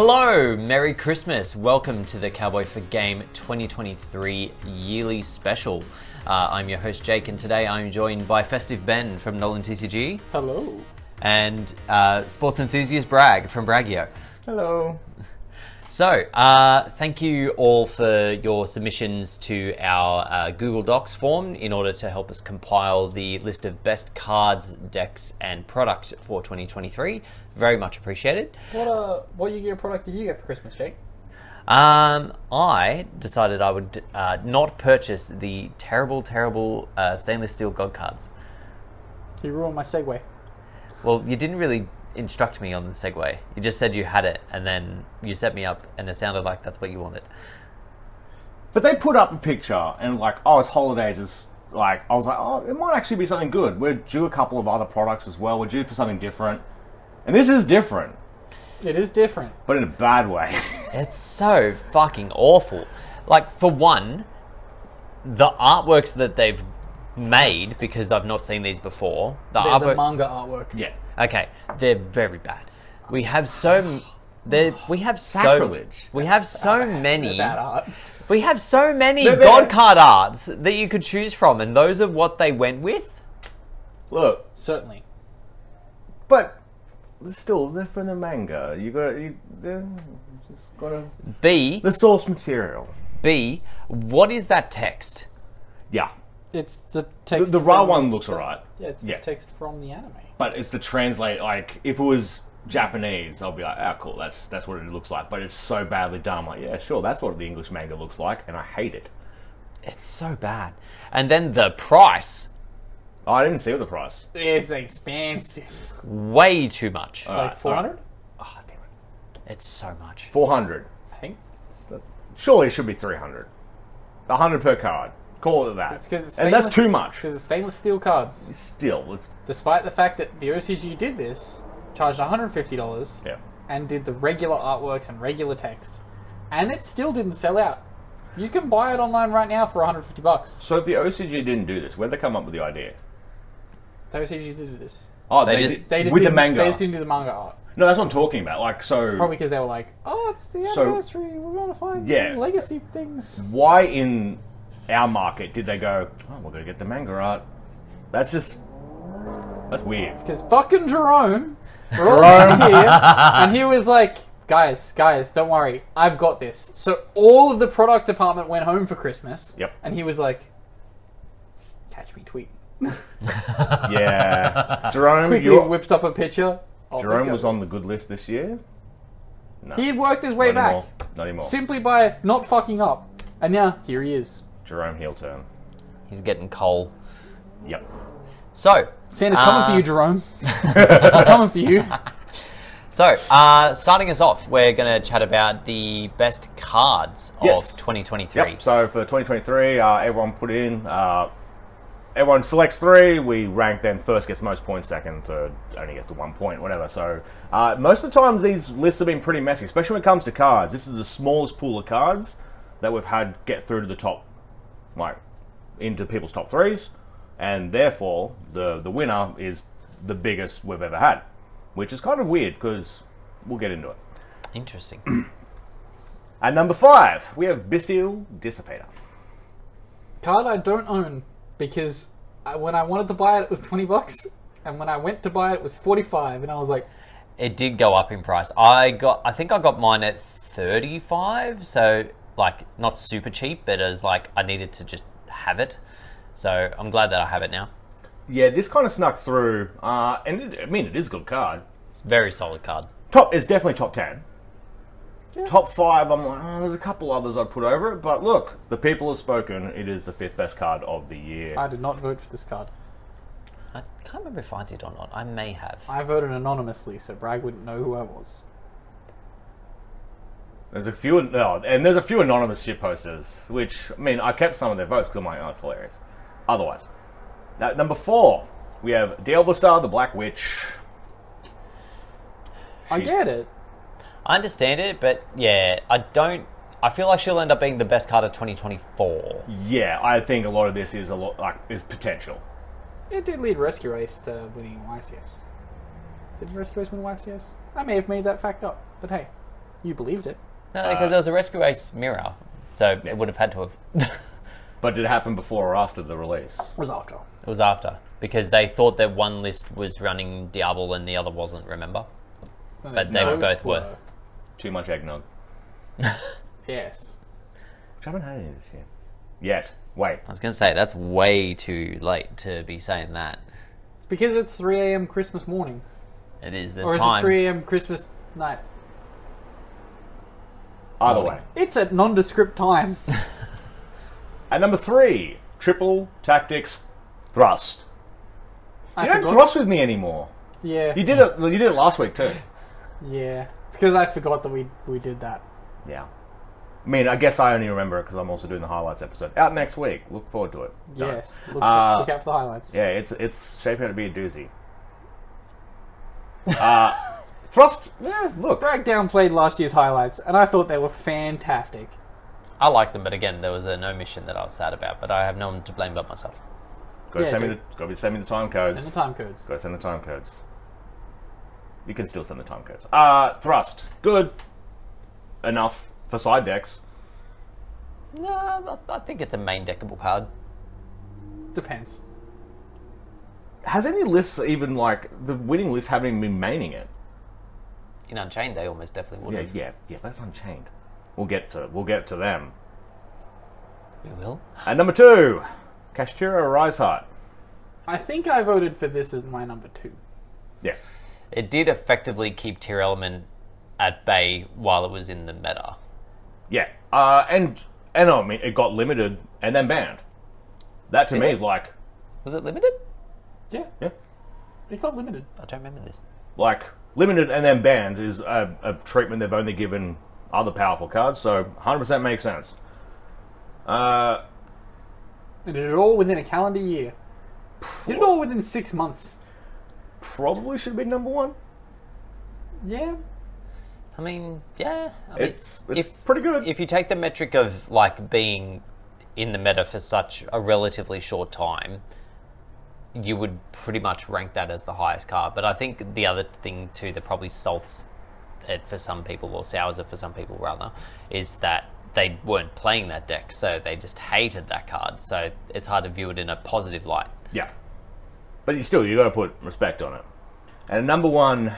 Hello, Merry Christmas. Welcome to the Cowboy for Game 2023 yearly special. Uh, I'm your host, Jake, and today I'm joined by Festive Ben from Nolan TCG Hello. and uh, sports enthusiast Bragg from Braggio. Hello. So, uh, thank you all for your submissions to our uh, Google Docs form in order to help us compile the list of best cards, decks, and product for 2023. Very much appreciated. What uh, what year product did you get for Christmas, Jake? Um, I decided I would uh, not purchase the terrible, terrible uh, stainless steel God cards. You ruined my segue. Well, you didn't really instruct me on the segue. You just said you had it, and then you set me up, and it sounded like that's what you wanted. But they put up a picture and like, oh, it's holidays. It's like I was like, oh, it might actually be something good. We're due a couple of other products as well. We're due for something different, and this is different, It is different. but in a bad way. It's so fucking awful. Like, for one, the artworks that they've made, because I've not seen these before, the They're the artwork. manga artwork. yeah, Okay, they're very bad. We have so they we have so Sacrilege. we have so many bad art. we have so many They're god card arts that you could choose from, and those are what they went with. look, Certainly. but still, they're from the manga. You got you, they're just gotta B the source material. B, what is that text? Yeah, It's the the, text. the raw from- one looks alright, Yeah, it's Yeah. the text from the anime. but it's the translate. Like, if it was Japanese, I'll be like, oh, cool. That's that's what it looks like. But it's so badly done. I'm like, yeah, sure, that's what the English manga looks like, and I hate it. It's so bad. And then the price, Oh, I didn't see the price. It's expensive. way too much. It's Alright, like 400, Ah, damn it. It's so much. Four hundred. I think. Surely it should be 300. 100 per card. Call it that. It's because it's and that's too much. Because it's stainless steel cards. Still, it's Despite the fact that the OCG did this, charged $150 yeah. and did the regular artworks and regular text, and it still didn't sell out. You can buy it online right now for 150 bucks. So if the OCG didn't do this, where'd they come up with the idea? The OCG did do this. Oh, They they, just- did, They just with the manga. They just didn't do the manga art. No, that's what I'm talking about. Like, so Probably because they were like, "Oh, it's the So- anniversary. We're going to find Yeah. some legacy things." why in our market did they go? Oh, we're gonna get the manga art. That's just that's weird. Because fucking Jerome, we're all here, and he was like, "Guys, guys, don't worry, I've got this." So all of the product department went home for Christmas. Yep. And he was like, "Catch me tweet. Yeah, Jerome, Quickly you're, whips up a picture. of Jerome was on the good list this year. No, He had worked his way not back anymore. Not anymore. simply by not fucking up, and now here he is. Jerome heel turn. He's getting coal. Yep. So, Santa's coming for Uh, you, Jerome. He's coming for you. So, uh, starting us off, we're going to chat about the best cards Yes. of 2023. Yep. So for 2023, uh, everyone put in. Uh, everyone selects three. We rank them. First gets the most points. Second, third only gets the one point. Whatever. So uh, most of the times these lists have been pretty messy, especially when it comes to cards. This is the smallest pool of cards that we've had get through to the top, like into people's top threes, and therefore the the winner is the biggest we've ever had, which is kind of weird because we'll get into it. Interesting. At number five, we have Bestial Dissipator. Card I don't own because I, when I wanted to buy it, it was twenty bucks, and when I went to buy it, it was forty-five, and I was like, it did go up in price. I got, I think I got mine at 35, so like not super cheap, but it was like I needed to just have it. So I'm glad that I have it now. Yeah, this kind of snuck through, uh, and it, I mean it is a good card. It's a very solid card. Top is definitely top ten. Yeah. Top five, I'm like, oh, there's a couple others I'd put over it, but look, the people have spoken. It is the fifth best card of the year. I did not vote for this card. I can't remember if I did or not. I may have. I voted anonymously, so Bragg wouldn't know who I was. There's a few, no, and there's a few anonymous shit posters, which I mean, I kept some of their votes because I'm like, oh, it's hilarious. Otherwise, at number four, we have Diabellstar, the Black Witch. I She- get it. I understand it, but yeah, I don't. I feel like she'll end up being the best card of 2024. Yeah, I think a lot of this is a lot like is potential. It did lead Rescue Ace to winning YCS. Did Rescue Ace win YCS? I may have made that fact up, but hey. You believed it. No, because uh, there was a rescue ace mirror, so it would have had to have. But did it happen before or after the release? It was after. It was after because they thought that one list was running Diabell and the other wasn't. Remember? But they were both were. Too much eggnog. Yes. Which I haven't had any this year. Yet. Wait. I was going to say that's way too late to be saying that. It's because it's 3 a.m. Christmas morning. It is. There's Or is time. it 3 a.m. Christmas night? Either way. It's at nondescript time. and number three, triple tactics thrust. I You don't forgot. thrust with me anymore. Yeah. You did it. You did it last week too. Yeah. It's because I forgot that we, we did that. Yeah. I mean, I guess I only remember it because I'm also doing the highlights episode. Out next week. Look forward to it. Done. Yes. Look, Uh, look out for the highlights. Yeah, it's it's shaping out to be a doozy. Uh, thrust. Yeah, look. Dragdown played last year's highlights, and I thought they were fantastic. I like them, but again, there was an omission that I was sad about. But I have no one to blame but myself. Go Yeah, send me dude. the. Go send me the time codes. And the time codes. Go send the time codes. You can still send the time codes. Uh, thrust. Good. Enough for side decks. No, I- I think it's a main deckable card. Depends. Has any lists even like the winning lists haven't even been maining it? In Unchained, they almost definitely would Yeah, have. yeah, yeah. That's unchained. We'll get to we'll get to them. We will. And number two, Kashtira Riseheart. I think I voted for this as my number two. Yeah, It did effectively keep Tearlaments at bay while it was in the meta. yeah. Uh, and and I mean, it got limited and then banned. That to me Did it? is like, Was it limited? Yeah. yeah, It got limited. I don't remember this. like limited and then banned is a, a treatment they've only given other powerful cards. So 100% makes sense. Uh, They did it all within a calendar year. Did it all within six months. probably should be number one. Yeah. I mean, yeah. I mean, It's it's if pretty good. if you take the metric of like being in the meta for such a relatively short time, you would pretty much rank that as the highest card. But I think the other thing too that probably salts it for some people or sours it for some people rather is that they weren't playing that deck, so they just hated that card. So it's hard to view it in a positive light. Yeah. But you still, you got to put respect on it. And a number one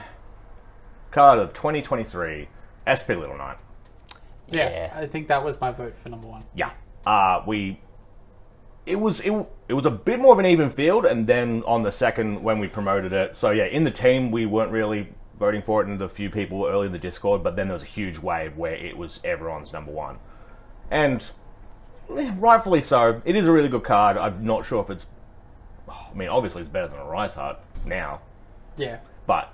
card of 2023, SP Little Knight. yeah. Yeah. I think that was my vote for number one. Yeah. Uh, we. It was it, it was a bit more of an even field, and then on the second when we promoted it, so yeah, in the team we weren't really voting for it, and the few people early in the Discord, but then there was a huge wave where it was everyone's number one, and rightfully so. It is a really good card. I'm not sure if it's. I mean, obviously it's better than a Rise Heart now, Yeah. but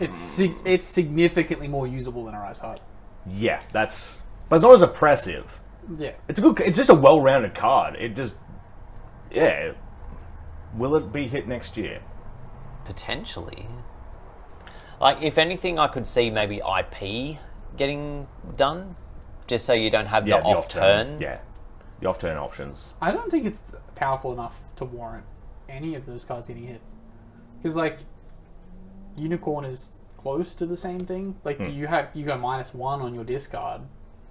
It's sig- it's significantly more usable than a Rise Heart. yeah, that's. But it's not as oppressive. Yeah. It's a good. It's just a well-rounded card. It just, yeah. Will it be hit next year? Potentially. Like, if anything, I could see maybe IP getting done, just so you don't have the, off turn. Yeah, the off-turn options. I don't think it's powerful enough to warrant any of those cards getting hit. Because like, Unicorn is close to the same thing. Like hmm. you have you go minus one on your discard,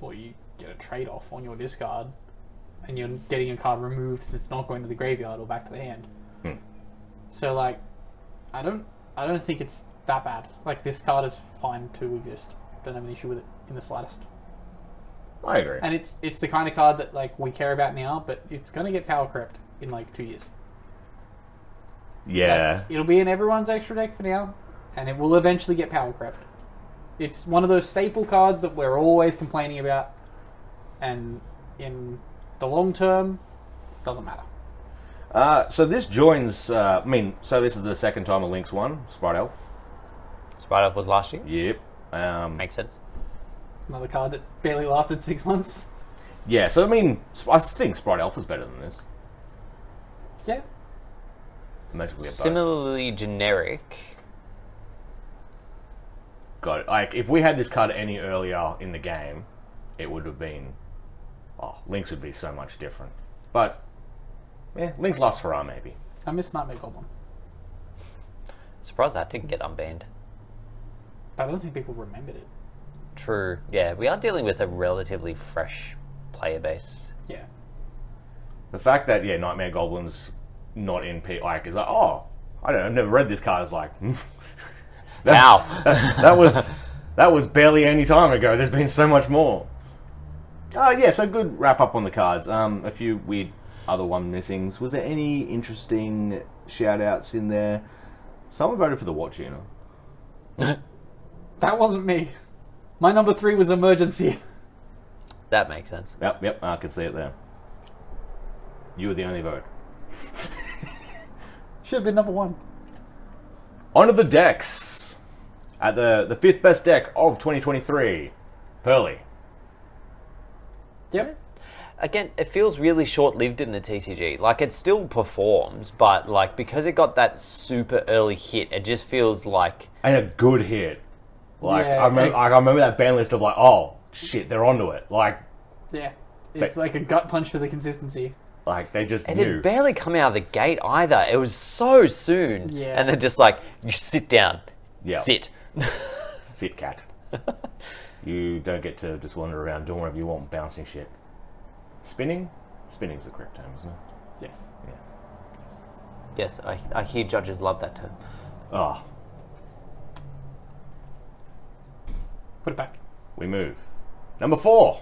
or you get a trade off on your discard, and you're getting a card removed that's not going to the graveyard or back to the hand. Hmm. So like, I don't I don't think it's that bad. Like this card is fine to exist. Don't have an issue with it in the slightest. I agree. And it's it's the kind of card that like we care about now, but it's gonna get power crept in like two years. yeah, It'll be in everyone's extra deck for now, and it will eventually get power crept. It's one of those staple cards that we're always complaining about, and in the long term, doesn't matter. Uh, so this joins. Uh, I mean, so this is the second time a Lynx won. Sprite Elf. Sprite Elf was last year. Yep. Um, Makes sense. Another card that barely lasted six months. yeah. So I mean, I think Sprite Elf is better than this. Yeah, Imagine we get both. Similarly generic. Got it. Like if we had this card any earlier in the game, it would have been. Oh, Links would be so much different. But yeah, Links last hurrah maybe. I miss Knightmare Goblin. Surprised that didn't get unbanned. but I don't think people remembered it. True. Yeah, we are dealing with a relatively fresh player base. Yeah. The fact that yeah, Knightmare Goblins not in P like is like oh I don't know, I've never read this card. It's like Wow. that was that was barely any time ago. There's been so much more. Uh, yeah, so good wrap up on the cards. Um, a few weird other one missings. Was there any interesting shout outs in there? Someone voted for the watch, you know. That wasn't me. My number three was emergency. that makes sense. Yep, yep, I can see it there. You were the only vote. Should have been number one. On to the decks. At the, the fifth best deck of 2023, Purrely. Yep. Again, it feels really short-lived in the TCG. Like it still performs, but like because it got that super early hit, it just feels like And a good hit. Like, Yeah, I, remember, I- I remember that ban list of like, oh, shit, they're onto it. Like, Yeah. It's like a gut punch for the consistency. like they just it knew. had barely come out of the gate either. It was so soon. Yeah. And they're just like you sit down, Yeah. sit. Sit, cat. you don't get to just wander around doing whatever you want, bouncing shit. Spinning? Spinning's the correct term, isn't it? Yes. Yes. yes, yes I, I hear judges love that term. Oh, Put it back. we move. Number four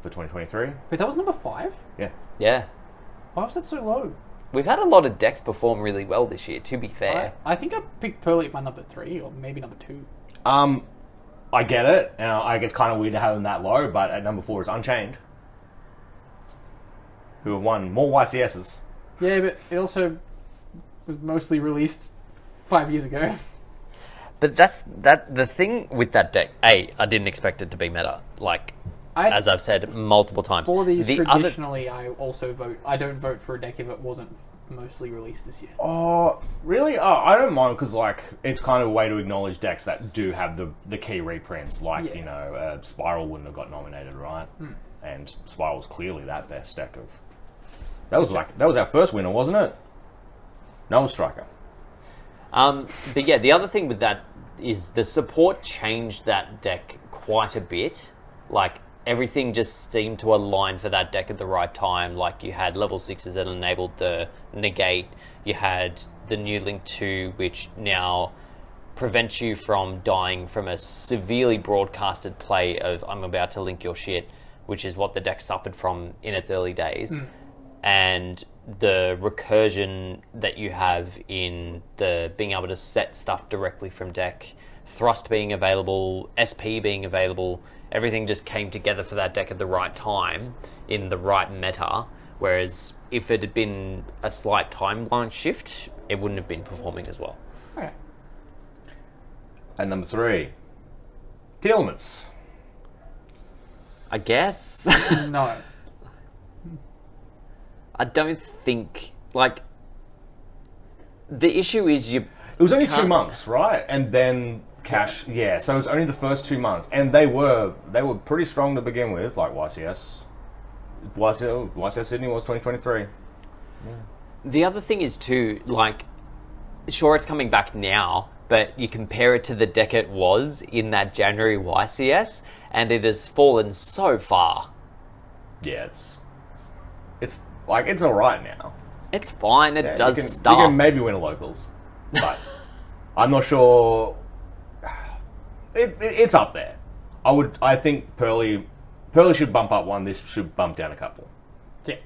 for 2023. Wait, that was number five? Yeah. Yeah. Why was that so low? We've had a lot of decks perform really well this year, to be fair. I, I think I picked Purrely at my number three, or maybe number two. Um, I get it. And I think it's kind of weird to have them that low, but at number four is Unchained, who have won more YCSs. Yeah, but it also was mostly released five years ago. But that's that the thing with that deck. A, I didn't expect it to be meta. Like I, as I've said multiple times. for these the other traditionally, I also vote. I don't vote for a deck if it wasn't mostly released this year. Oh, really? Oh, I don't mind because like it's kind of a way to acknowledge decks that do have the the key reprints. Like Yeah. you know, uh, Spiral wouldn't have got nominated, right? And Spiral's clearly that best deck of. That was like that was our first winner, wasn't it? No Striker. Um, but yeah, the other thing with that is the support changed that deck quite a bit. Like everything just seemed to align for that deck at the right time. Like you had level sixes that enabled the negate. You had the new link two, which now prevents you from dying from a severely broadcasted play of "I'm about to link your shit," which is what the deck suffered from in its early days hmm. and the recursion that you have in the being able to set stuff directly from deck, thrust being available, SP being available, everything just came together for that deck at the right time in the right meta. Whereas if it had been a slight timeline shift, it wouldn't have been performing as well. Okay. And number three, Tearlaments. I guess. No. I don't think like the issue is you It was only two months, right? And then cash, yeah. So it's only the first two months, and they were they were pretty strong to begin with, like YCS. YCS, YCS Sydney was 2023. The other thing is too, like, sure it's coming back now, but you compare it to the deck it was in that January YCS, and it has fallen so far. Yeah, it's it's like it's all right now. It's fine. It Yeah, does you can, stuff. You can maybe win locals, but I'm not sure. It, it, it's up there. I would. I think Purrely Purrely should bump up one. This should bump down a couple, Yeah,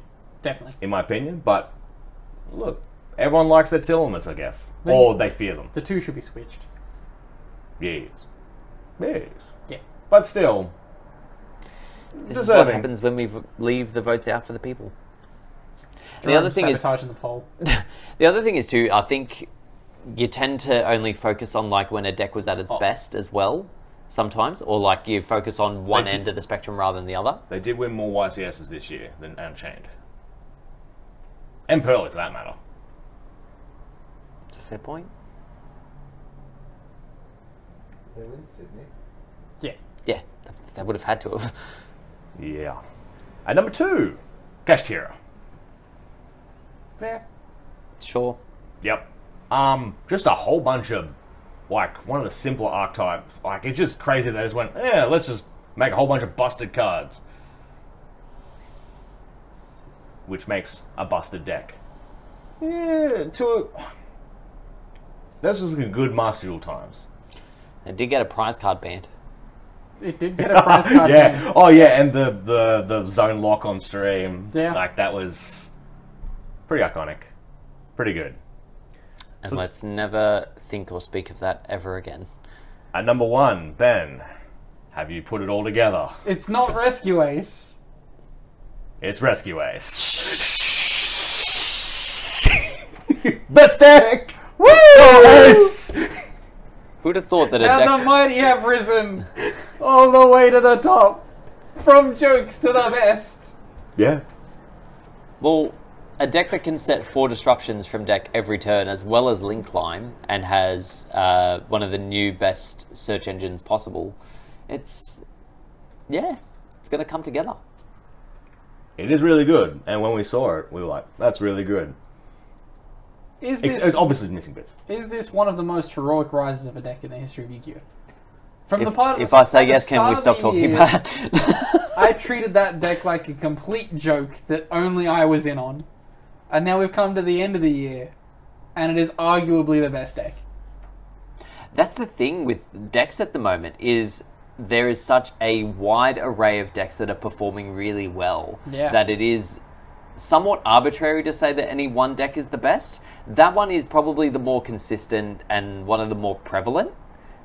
definitely. in my opinion. But look, everyone likes their Tearlaments, I guess, Maybe- or they fear them. The two should be switched. Yes, yes. Yeah. But still, this is what happens when we leave the votes out for the people. the other thing is, sabotaging the poll. the other thing is too. I think you tend to only focus on like when a deck was at its Oh. best as well. Sometimes, or like you focus on one did- end of the spectrum rather than the other. they did win more YCSs this year than Unchained, and Purrely for that matter. It's a fair point. They win Sydney. Yeah. Yeah, th- they would have had to have. Yeah. And number two, Kashtira. Fair. Sure. Yep. Um, just a whole bunch of like one of the simpler archetypes. Like it's just crazy they just went, yeah, let's just make a whole bunch of busted cards, which makes a busted deck. Yeah, to this was a good Master Duel times. They did get a prize card banned. It did get a prize card. yeah. ban. Oh yeah, and the the the zone lock on stream. Yeah. Like that was pretty iconic. Pretty good. And So- let's never think or speak of that ever again. At number one, Ben, have you put it all together? It's not Rescue Ace. It's Rescue Ace. Best deck! Woo! Oh, Ace! Who'd have thought that a And deck? the mighty have risen all the way to the top. From jokes to the best. Yeah. Well, a deck that can set four disruptions from deck every turn, as well as link climb, and has uh, one of the new best search engines possible. It's yeah, it's gonna come together. It is really good. And when we saw it, we were like, that's really good. Is Ex- this, obviously missing bits. is this one of the most heroic rises of a deck in the history of Yu-Gi-Oh? From the If, part of if the, I say yes, can we stop talking year, about it? I treated that deck like a complete joke that only I was in on. And now we've come to the end of the year, and it is arguably the best deck. That's the thing with decks at the moment is there is such a wide array of decks that are performing really well Yeah. that it is somewhat arbitrary to say that any one deck is the best. That one is probably the more consistent and one of the more prevalent.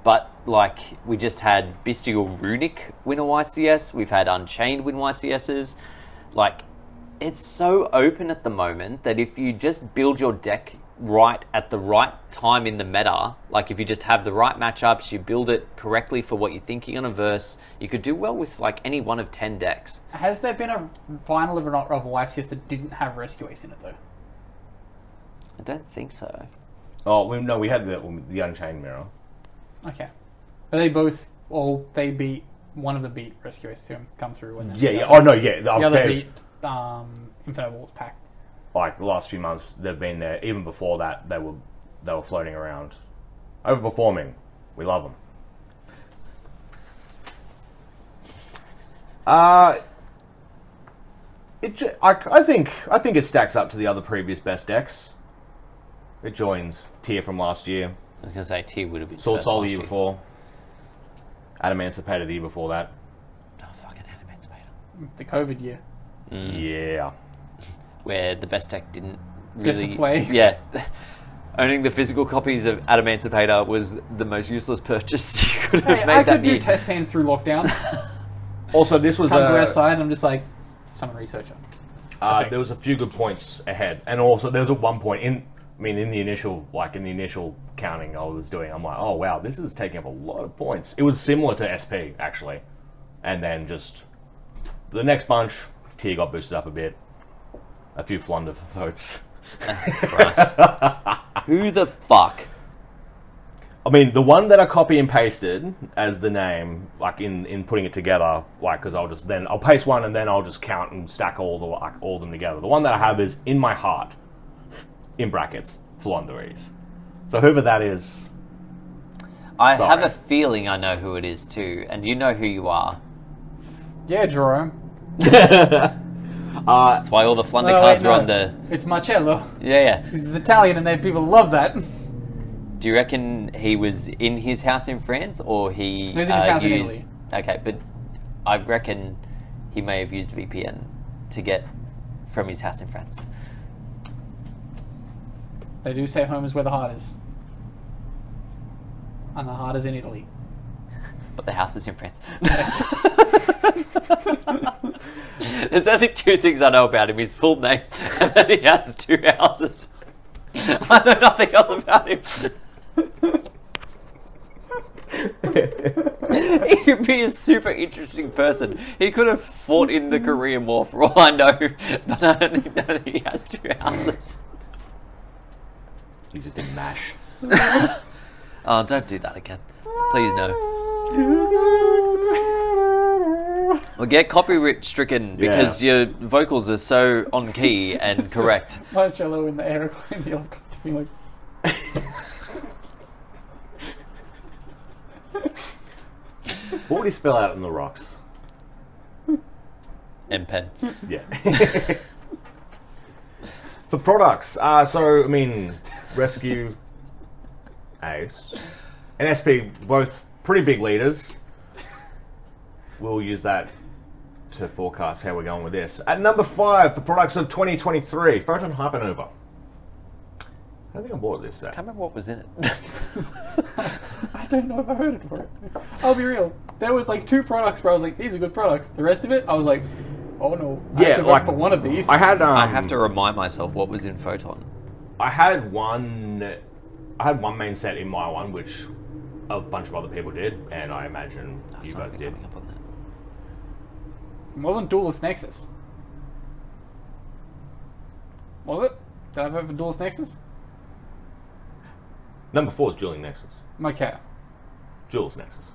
But like we just had Bestial Runick win a YCS, we've had Unchained win YCSs. Like it's so open at the moment that if you just build your deck right at the right time in the meta, like if you just have the right matchups, you build it correctly for what you're thinking on a verse, you could do well with like any one of 10 decks. Has there been a final of, of YCS that didn't have Rescue Ace in it, though? I don't think so. Oh, we, no, we had the, the Unchained Mirror. Okay. But they both, all, they beat, one of them beat Rescue Ace to come through. And Yeah, yeah. other- Oh, no, yeah. The other beat um, Infinite Wars pack. like the last few months they've been there. Even before that, they were they were floating around, overperforming. We love them. Uh it. I, I think I think it stacks up to the other previous best decks. It joins tier from last year, I was going to say Tier would have been Sword first Soul the year before, Adamancipator the year before that. Oh, fucking Adamancipator. The COVID year. Yeah, Where the best deck didn't Get to really play. Yeah. Owning the physical copies of Adamancipator was the most useless purchase you could have Hey, made I that could do year. test hands through lockdown. Also, this was Come go a, outside, I'm just like, some researcher. Uh, there was a few good points ahead, and also there was at one point in. I mean, in the initial, like in the initial counting I was doing, I'm like, oh wow, this is taking up a lot of points. It was similar to SP actually, and then just the next bunch, tier got boosted up a bit, a few flunder votes. Who the fuck? I mean, the one that I copy and pasted as the name, like in, in putting it together, like because I'll just then I'll paste one and then I'll just count and stack all the like all them together. The one that I have is in my heart, in brackets, Flonderies. So whoever that is, I Sorry. have a feeling I know who it is too, and you know who you are. Yeah, Jerome. That's why all the flunder Oh, cards wait, were no. on the. It's Marcello. Yeah, yeah. He's Italian, and they people love that. Do you reckon he was in his house in France, or he, He was in his uh, house in used? Okay, but I reckon he may have used VPN to get from his house in France. They do say home is where the heart is, and the heart is in Italy. But the house is in France. There's only two things I know about him: his full name, and then he has two houses. I know nothing else about him. He'd be a super interesting person. He could have fought in the Korean War for all I know, but I only know that he has two houses. he's just in Mash. Oh, don't do that again. Please no. Well, get copyright stricken because your vocals are so on key and correct. Marcello in the airplane, the helicopter being like, What would he spell out in the rocks? M pen. Yeah. For products, uh, so I mean, Rescue, Ace, and SP, both pretty big leaders. We'll use that to forecast how we're going with this. At number five for products of 2023, Photon Hypernova. I don't think I bought this set. I can't remember what was in it. I don't know if I heard it for it. I'll be real. There was like two products where I was like, these are good products. The rest of it, I was like, oh no. I Yeah, have to like for one of these. I had. Um, I have to remind myself what was in Photon. I had one. I had one main set in my one, which a bunch of other people did, and I imagine oh, you both for did. coming up on that. It wasn't Duelist Nexus. Was it? Did I vote for Duelist Nexus? Number four is Dueling Nexus. Okay. Jules Nexus.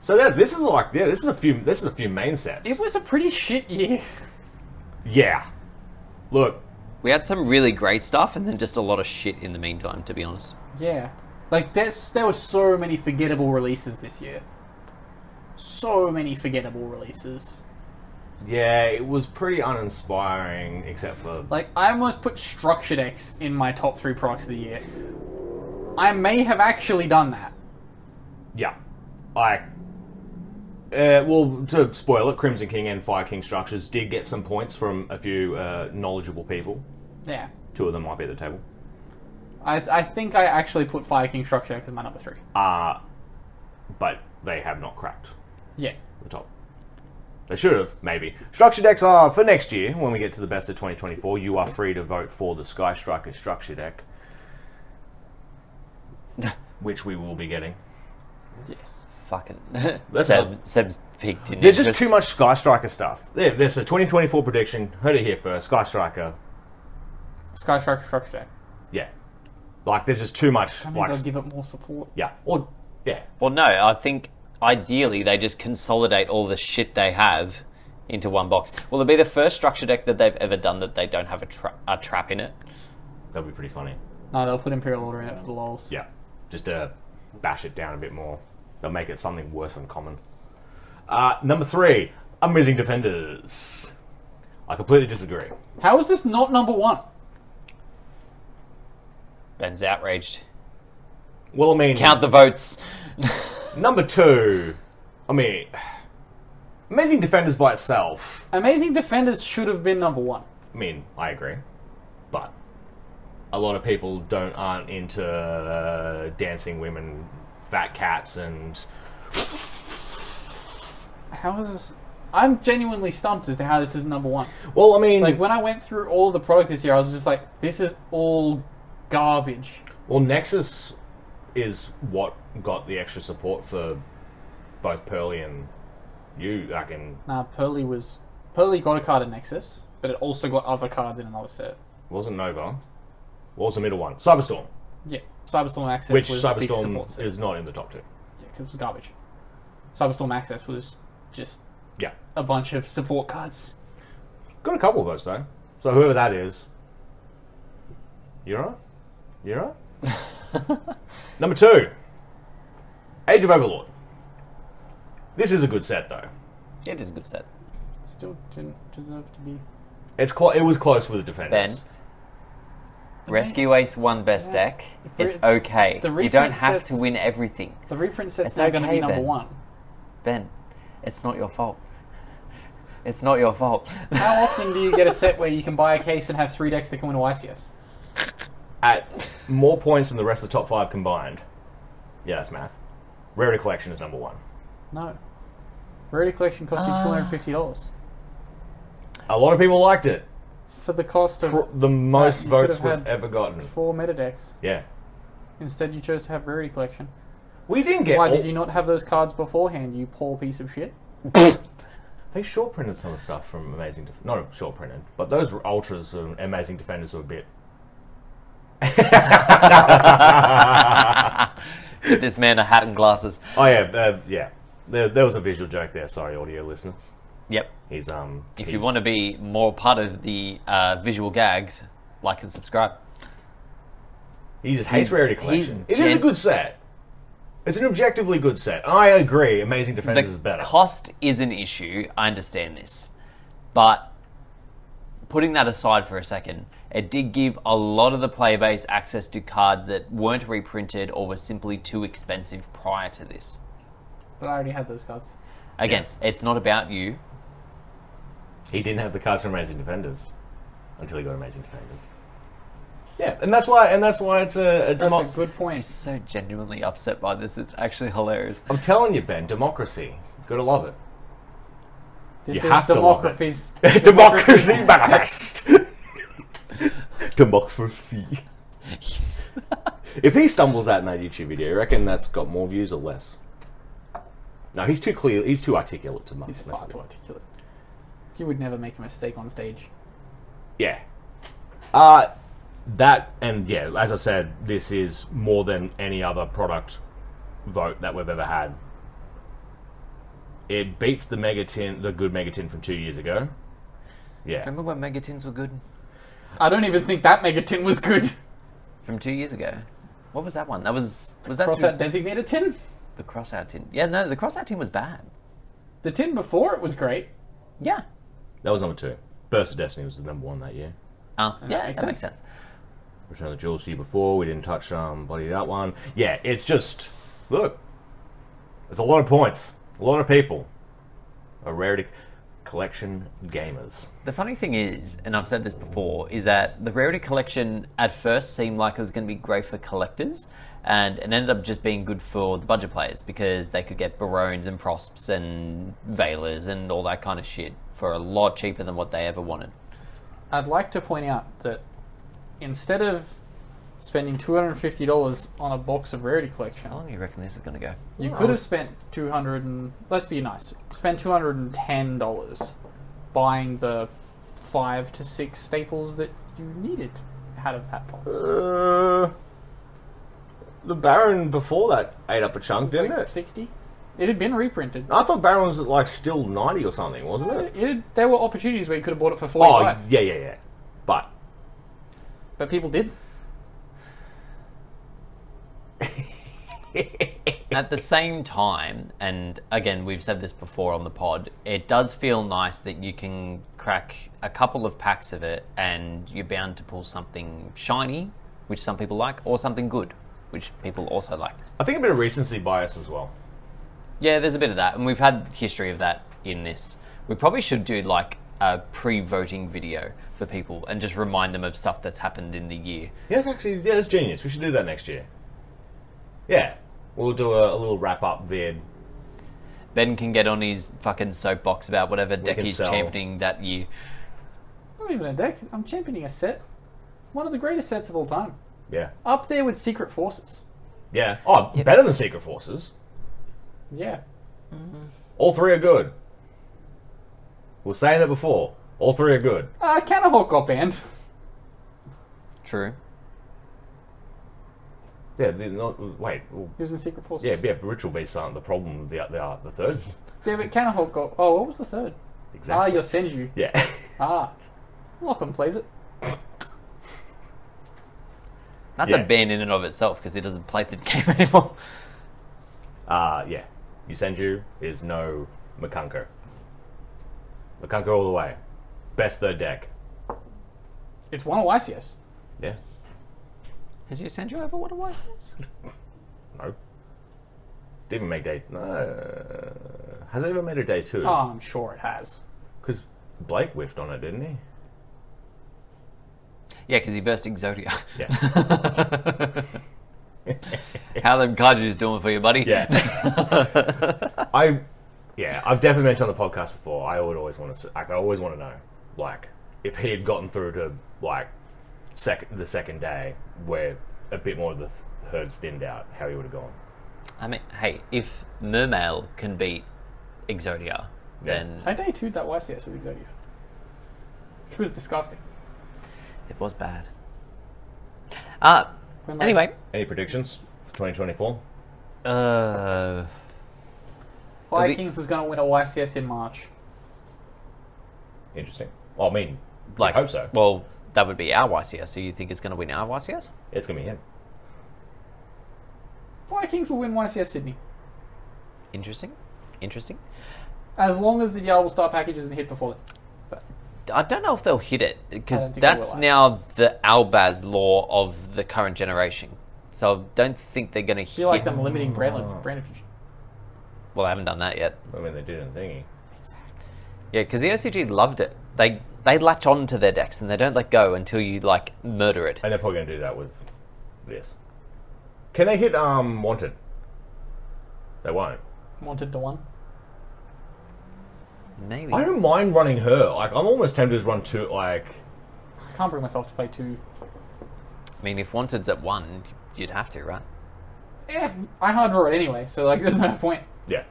So yeah, this is like yeah, this is a few this is a few main sets. It was a pretty shit year. yeah. Look, We had some really great stuff and then just a lot of shit in the meantime, to be honest. Yeah. Like there's there were so many forgettable releases this year. So many forgettable releases. yeah, it was pretty uninspiring except for Like I almost put Structured X in my top three products of the year. I may have actually done that. yeah. I uh, well, to spoil it, Crimson King and Fire King structures did get some points from a few uh, knowledgeable people. Yeah. Two of them might be at the table. I, I think I actually put Fire King Structure X as my number three. Uh, but they have not cracked Yeah. the top. They should have, maybe. Structure decks are for next year, when we get to the best of 2024. You are free to vote for the Sky Striker structure deck, which we will be getting. Yes. Fucking. That's Seb, not- Seb's peaked in There's just interest. too much Sky Striker stuff. There, there's a 2024 prediction. Heard it here first. Sky Striker. Sky Striker Structure Deck. Yeah. Like, there's just too much. That means Like, I'll give it more support. yeah. Or, yeah. Well, no, I think ideally they just consolidate all the shit they have into one box. Will it be the first structure deck that they've ever done that they don't have a, tra- a trap in it? That'd be pretty funny. No, they'll put Imperial Order in it for the lols. Yeah. Just to bash it down a bit more. They'll make it something worse than common. Uh, number three, Amazing Defenders. I completely disagree. How is this not number one? Ben's outraged. Well, I mean, Count the votes. number two. I mean, Amazing Defenders by itself. Amazing Defenders should have been number one. I mean, I agree, but a lot of people don't aren't into uh, dancing women, fat cats, and How is this? I'm genuinely stumped as to how this is number one. well, I mean, Like when I went through all the product this year, I was just like, this is all garbage. Well, Nexus is what got the extra support for both Purrely and you. Like in Nah, Purrely was Purrely got a card in Nexus, but it also got other cards in another set. wasn't Nova. What was the middle one? Cyberstorm, Yeah, Cyberstorm Access which was Cyberstorm is not in the top two. Yeah, 'cause it was garbage. Cyberstorm Access was just Yeah, a bunch of support cards. got a couple of those though. So whoever that is, you alright? You alright? Number two, Age of Overlord. This is a good set though. Yeah, it is a good set. Still didn't deserve to be. It's clo- it was close with the defenders. Ben? Rescue Ace one best Yeah. deck. The It's okay. the You don't reprint have to sets- win everything. The reprint set's It's now going to okay, be number Ben. one. Ben, it's not your fault. It's not your fault. How often do you get a set where you can buy a case and have three decks that come a ICS? At more points than the rest of the top five combined. Yeah, that's math. Rarity Collection is number one. No. Rarity Collection cost you ah. two hundred and fifty dollars A lot of people liked it. for the cost of Pr- The most you votes we've ever gotten. four meta decks. Yeah. Instead, you chose to have Rarity Collection. We didn't get Why all- did you not have those cards beforehand? You poor piece of shit. They short printed some of the stuff from Amazing Def- Not short printed, but those Ultras and Amazing Defenders were a bit. This man a hat and glasses. Oh, yeah, uh, yeah. There, there was a visual joke there. Sorry, audio listeners. Yep. He's, um. If you want to be more part of the uh, visual gags, like and subscribe. He just hates he's- Rarity he's Collection. It is a good set. It's an objectively good set. I agree. Amazing The Defenders is better. cost is an issue. I understand this, but putting that aside for a second, it did give a lot of the player base access to cards that weren't reprinted or were simply too expensive prior to this. But I already had those cards. Again, Yes. it's not about you. He didn't have the cards from Amazing Defenders until he got Amazing Defenders. Yeah, and that's why, and that's why it's a, a That's demo- a good I'm point. so genuinely upset by this. It's actually hilarious. I'm telling you, Ben, democracy. Gotta love it. This You is have to love it. democracy's democracy manifest. Democracy. if he stumbles out in that YouTube video, you reckon that's got more views or less? No, he's too clear. He's too articulate to He's mess far too articulate. He would never make a mistake on stage. Yeah. Uh that and yeah, as I said, this is more than any other product vote that we've ever had. It beats the Megatin, the good Megatin from two years ago. Yeah. Remember when Megatins were good? I don't even think that Megatin was good. From two years ago. What was that one? That was was that Cross two- designated tin. the crossout tin? Yeah, no, the crossout tin was bad. The tin before it was great. Yeah. That was number two. Burst of Destiny was the number one that year. Uh, yeah, makes that makes sense. sense. Return of the Jewels the year before. We didn't touch um bloody that one. Yeah, it's just look. There's a lot of points. A lot of people. A rarity collection gamers. The funny thing is, and I've said this before, is that the rarity collection at first seemed like it was going to be great for collectors, and it ended up just being good for the budget players because they could get Barones and Prosps and Veilers and all that kind of shit for a lot cheaper than what they ever wanted. I'd like to point out that instead of spending two hundred and fifty dollars on a box of rarity collection, How long do you reckon this is going to go? you could have spent two hundred and let's be nice, spend two hundred and ten dollars buying the five to six staples that you needed out of that box. Uh, the Baron before that ate up a chunk, It's didn't like it? Sixty. It had been reprinted. I thought Baron was like still ninety or something, wasn't it? It, there were opportunities where you could have bought it for Oh forty-five, yeah, yeah, yeah. But but people didn't. At the same time, and again, we've said this before on the pod, it does feel nice that you can crack a couple of packs of it and you're bound to pull something shiny, which some people like, or something good, which people also like. I think a bit of recency bias as well. Yeah, there's a bit of that, and we've had history of that in this. We probably should do like a pre-voting video for people and just remind them of stuff that's happened in the year. Yeah, it's actually yeah, that's genius. We should do that next year. Yeah, we'll do a, a little wrap up vid. Ben can get on his fucking soapbox about whatever deck can he's sell. championing that year. Not even a deck. I'm championing a set. One of the greatest sets of all time. Yeah, Up there with Secret Forces. yeah. Oh, better than Secret Forces. Yeah. All three are good. We were saying that before. All three are good. Uh, Cannahawk got banned. True. Yeah, they're not. Wait. well, He was in Secret Forces. Yeah, yeah. Ritual beasts aren't the problem. They are, they are the third. Yeah, but Cannahawk got. Oh, what was the third? Exactly. Ah, Exactly. your Senju. yeah. Ah. Lachlan plays it. That's Yeah. a ban in and of itself because he doesn't play the game anymore. Uh, yeah. Yosenju is no Makunko. Makunko all the way. Best third deck. It's one of YCS. Yeah. Has he sent you over what a wise is? No. Didn't make day. No. Has it ever made a day two? Oh, I'm sure it has. Because Blake whiffed on it, didn't he? Yeah, because he versed Exodia. Yeah. How them kaiju's doing for you, buddy? yeah. I. Yeah, I've definitely mentioned on the podcast before. I would always want to. Like, I always want to know, like, if he had gotten through to like second the second day, where a bit more of the herd's thinned out, how he would have gone. I mean, hey, if Mermail can beat Exodia, then I day two that YCS with Exodia. It was disgusting. it was bad. Uh, When, like, anyway, Any predictions for 2024? uh, Fire the- is going to win a YCS in March. Interesting. Well, I mean, like, I hope so. Well, that would be our YCS. So you think it's going to win our YCS? It's gonna be him. Vikings will win YCS Sydney. Interesting. Interesting. As long as the Diabellstar package isn't hit before then. I don't know if they'll hit it because don't think they that's will, now the Albaz law of the current generation. So I don't think they're going to hit. feel like them limiting brand, oh. brand fusion. Well, I haven't done that yet. I mean, they did in thingy. Yeah, because the OCG loved it. They they latch on to their decks and they don't let go until you like murder it. And they're probably going to do that with this. Can they hit um Wanted? They won't. Wanted to one. Maybe. I don't mind running her. Like, I'm almost tempted to just run two. Like, I can't bring myself to play two. I mean, if Wanted's at one, you'd have to, right? Yeah, I hard draw it anyway, so like there's no point. yeah.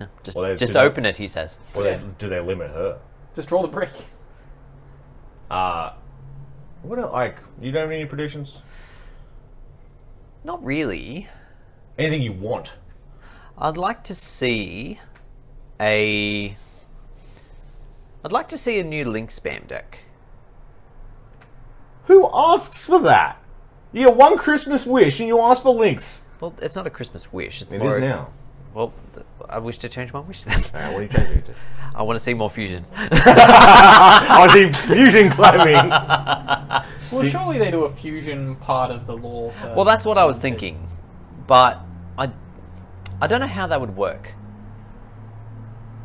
No, just Well, they just do that. open it, he says. Or Yeah. they, do they limit her? Just draw the brick. Uh, what are, like, you don't have any predictions? Not really. Anything you want? I'd like to see a. I'd like to see a new Link spam deck. Who asks for that? You get one Christmas wish and you ask for links. Well, it's not a Christmas wish. It's It more is a- now. Well, I wish to change my wish then. Alright, what are you changing it to? I want to see more fusions. I want to see fusion climbing. Well, surely they do a fusion part of the law. Well, that's what I was thinking, but I, I don't know how that would work.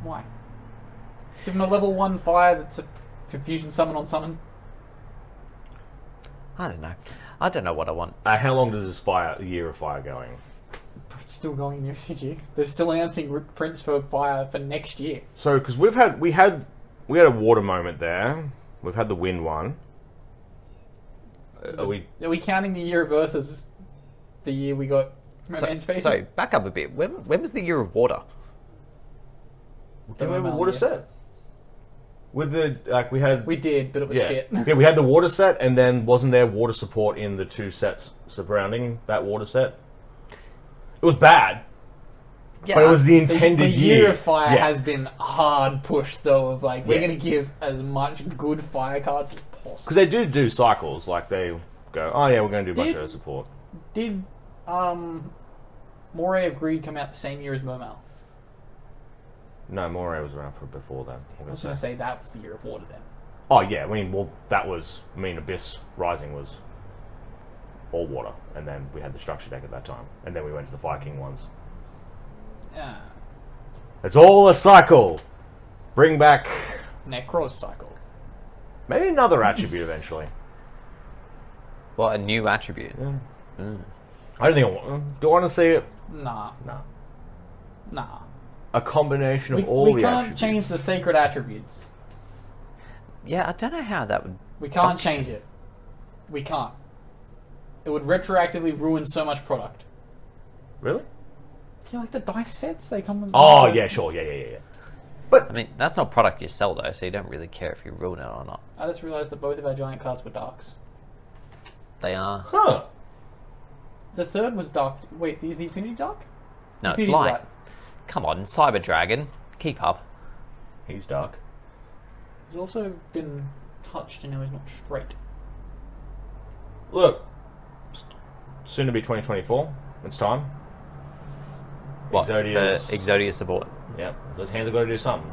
Why? Give them a level one fire that's a confusion summon on summon. I don't know. I don't know what I want. Uh, how long does this fire year of fire going? It's still going in the OCG. They're still announcing r- prints for fire for next year. So, because we've had we had we had a water moment there. We've had the wind one. Are we? Are we counting the year of Earth as the year we got So, Romance Spaces? so back up a bit. When, when was the year of water? Did we have a water yeah. set? With the like we had We did, but it was yeah shit. yeah we had the water set and then wasn't there water support in the two sets surrounding that water set? It was bad, Yeah, but it was the The, intended the year year. of fire Yeah. has been hard pushed though. Of like we're Yeah. going to give as much good fire cards as possible. because they do do cycles. Like they go, oh yeah, we're going to do a bunch of support. Did um, Moray of Greed come out the same year as Mermail? No, Moray was around for before that. I'm I gonna was going to say. say that was the year of water then. Oh yeah, I mean, well, that was. I mean, Abyss Rising was all water, and then we had the structure deck at that time, and then we went to the Viking ones. Yeah. It's all a cycle. Bring back Nekroz cycle. maybe another attribute eventually. Well, a new attribute. Yeah, mm. I don't think I want. Do I want to see it? Nah, No. nah. A combination of We, all we the can't attributes. change the sacred attributes. Yeah, I don't know how that would. We can't function. change it. We can't. It would retroactively ruin so much product. Really? You like the dice sets? They come. in- Oh yeah, sure, yeah, yeah, yeah, yeah. But I mean, that's not product you sell though, so you don't really care if you ruin it or not. I just realised that both of our giant cards were darks. They are. Huh? The third was dark. Wait, is the Infinity dark? No, it's Infinity's light. light. Come on, Cyber Dragon, keep up. He's dark. He's also been touched and now he's not straight. Look, soon to be 2024. It's time. What? Exodia's- For Exodia support. Yeah, those hands have got to do something.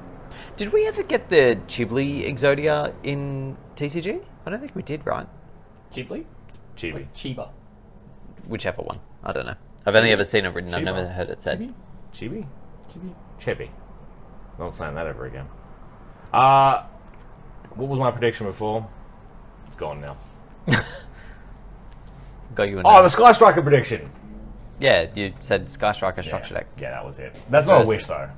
Did we ever get the Chibli Exodia in TCG? I don't think we did, right? Ghibli? Chibi. Like Chiba. Whichever one. I don't know. I've only ever seen it written. I've Chiba. never heard it said. Chibi? Chibi? Chibi? Chibi. Not saying that ever again. Uh, what was my prediction before? It's gone now. Got you. A Oh, the Sky Striker prediction. yeah, you said Sky Striker structure yeah. deck. Yeah, that was it. That's not a wish though.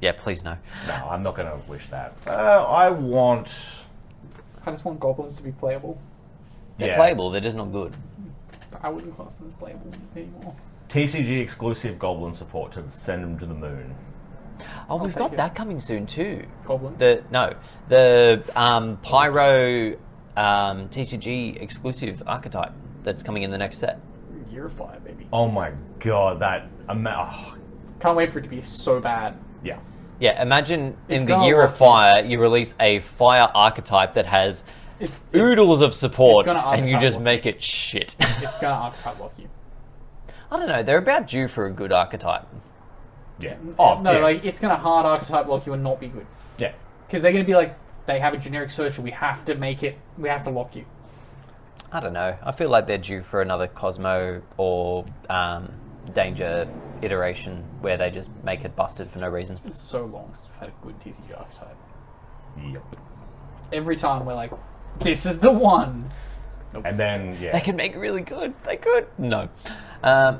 Yeah, please no. No, I'm not going to wish that. Uh, I want. I just want goblins to be playable. They're yeah, playable. They're just not good. But I wouldn't class them as playable anymore. TCG exclusive Goblin support to send them to the moon. Oh, we've got it. that coming soon too. Goblins? The no, the um, Pyro um, TCG exclusive archetype that's coming in the next set. Year of Fire, baby. Oh my god, that ama- oh, Can't wait for it to be so bad. yeah. Yeah, imagine It's in the year of fire, you release a fire archetype that has It's oodles of support, It's and you just lock. make it shit. it's gonna archetype lock you. I don't know. They're about due for a good archetype. Yeah. Oh, no, yeah. like it's gonna hard archetype lock you and not be good yeah. because they're gonna be like they have a generic searcher. We have to make it. We have to lock you. I don't know. I feel like they're due for another Cosmo or um, Danger iteration where they just make it busted for no reason. It's so long since we've had a good TCG archetype. Yep. Every time we're like, this is the one. And then yeah. They could make really good. They could. No. Um,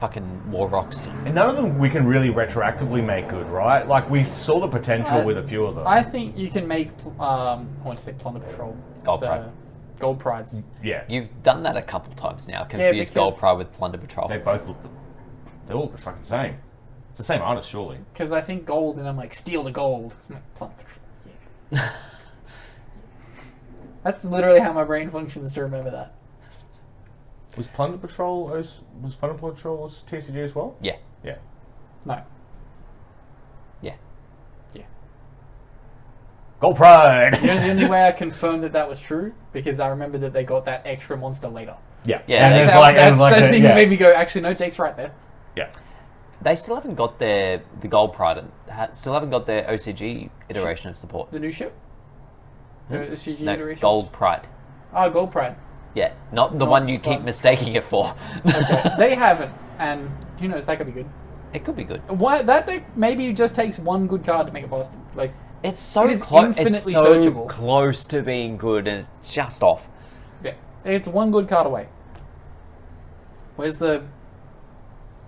fucking War Rocks. And none of them we can really retroactively make good, right? Like we saw the potential I- with a few of them. I think you can make. Um, I want to say Plunder Patrol. Gold the Pride. Gold Prides. yeah. You've done that a couple times now. Confused because- Gold Pride with Plunder Patrol. They both look. They all look the fucking same. It's the same artist, surely. Because I think gold, and I'm like, steal the gold. I'm like, Plunder Patrol. Yeah. That's literally how my brain functions to remember that. Was Plunder Patrol was was Plunder Patrol TCG as well? Yeah. Yeah. No. Yeah. Yeah. Gold Pride. You know the only way I confirmed that that was true because I remember that they got that extra monster later. yeah. Yeah, And that's it's how- like, that's it's like the a- thing yeah. that made me go. Actually, no, Jake's right there. Yeah. They still haven't got their the Gold Pride. and ha- Still haven't got their OCG iteration of support. The new ship. The hmm? CG No, iterations? Gold Pride. Oh, Gold Pride. Yeah, not the Not one you keep one. mistaking it for. they haven't, and who knows? That could be good. it could be good. Why that deck maybe just takes one good card to make it busted. Like It's so It is close. It's so searchable. close to being good, and it's just off. yeah, it's one good card away. Where's the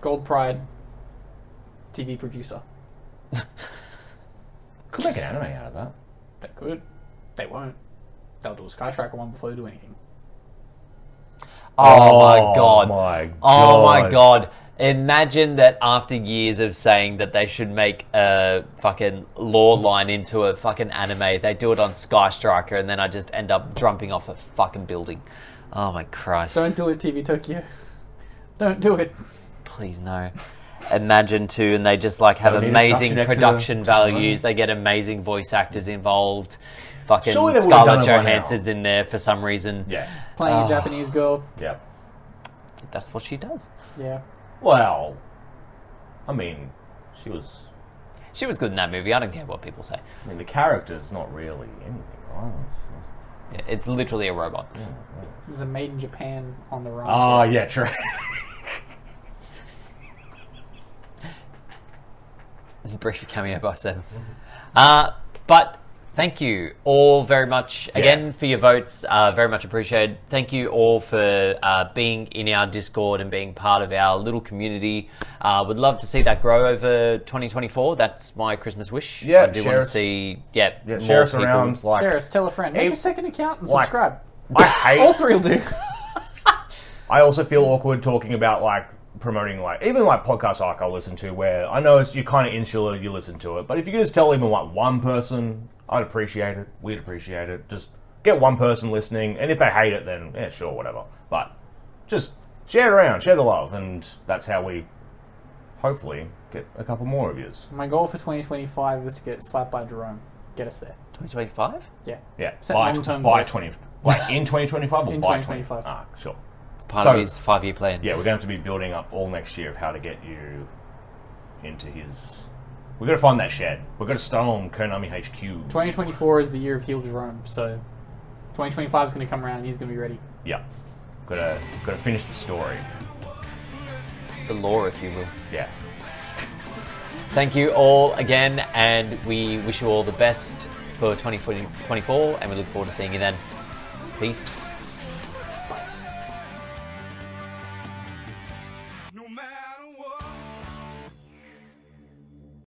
Gold Pride TV producer? Could make an anime out of that. They could. They won't. They'll do a Sky Striker one before they do anything. Oh, my oh god. my Oh my God. God. Imagine that after years of saying that they should make a fucking lore line into a fucking anime, they do it on Sky Striker and then I just end up jumping off a fucking building. Oh my Christ. Don't do it, TV Tokyo. Don't do it. Please no. Imagine too, and they just like have Don't amazing production to values. They get amazing voice actors involved. Fucking Surely they would've done Scarlett it by now. Johansson's in there for some reason. Yeah. Playing Oh. a ah. Japanese girl. Yeah. That's what she does. Yeah. Well, I mean, she was. She was good in that movie. I don't care what people say. I mean, the character's not really anything, right? Yeah, It's literally a robot. There's a Made in Japan on the run. Oh, yeah, true. Brief cameo by Seven. Uh, but thank you all very much again Yeah. for your votes. Uh, very much appreciated. Thank you all for uh, being in our Discord and being part of our little community. Uh, would love to see that grow over 2024. That's my Christmas wish. Yeah, I do share want to see yeah, yeah, more share us people. around. Like, Share us, tell a friend. Make Hey, a second account and like- subscribe. I hate. All three will do. I also feel awkward talking about like promoting like even like podcasts like I listen to where I know it's you're kind of insular, you listen to it, but if you can just tell even like one person, I'd appreciate it. We'd appreciate it. Just get one person listening, and if they hate it, then yeah, sure, whatever. But just share it around, share the love, and that's how we hopefully get a couple more of yous. My goal for 2025 is to get slapped by Jerome. Get us there. 2025. Yeah. Yeah, Set by, long-term by goals. twenty, like in twenty twenty five or In by 2025. 20? Ah, sure. It's part So- of his five-year plan. Yeah, we're going to have to be building up all next year of how to get you into his. We've got to find that shed. We've got to storm Konami HQ. 2024 is the year of heel Jerome, so 2025 is going to come around and he's going to be ready. Yeah. Got to got to finish the story. The lore, if you will. Yeah. Thank you all again, and we wish you all the best for 2024, and we look forward to seeing you then. Peace.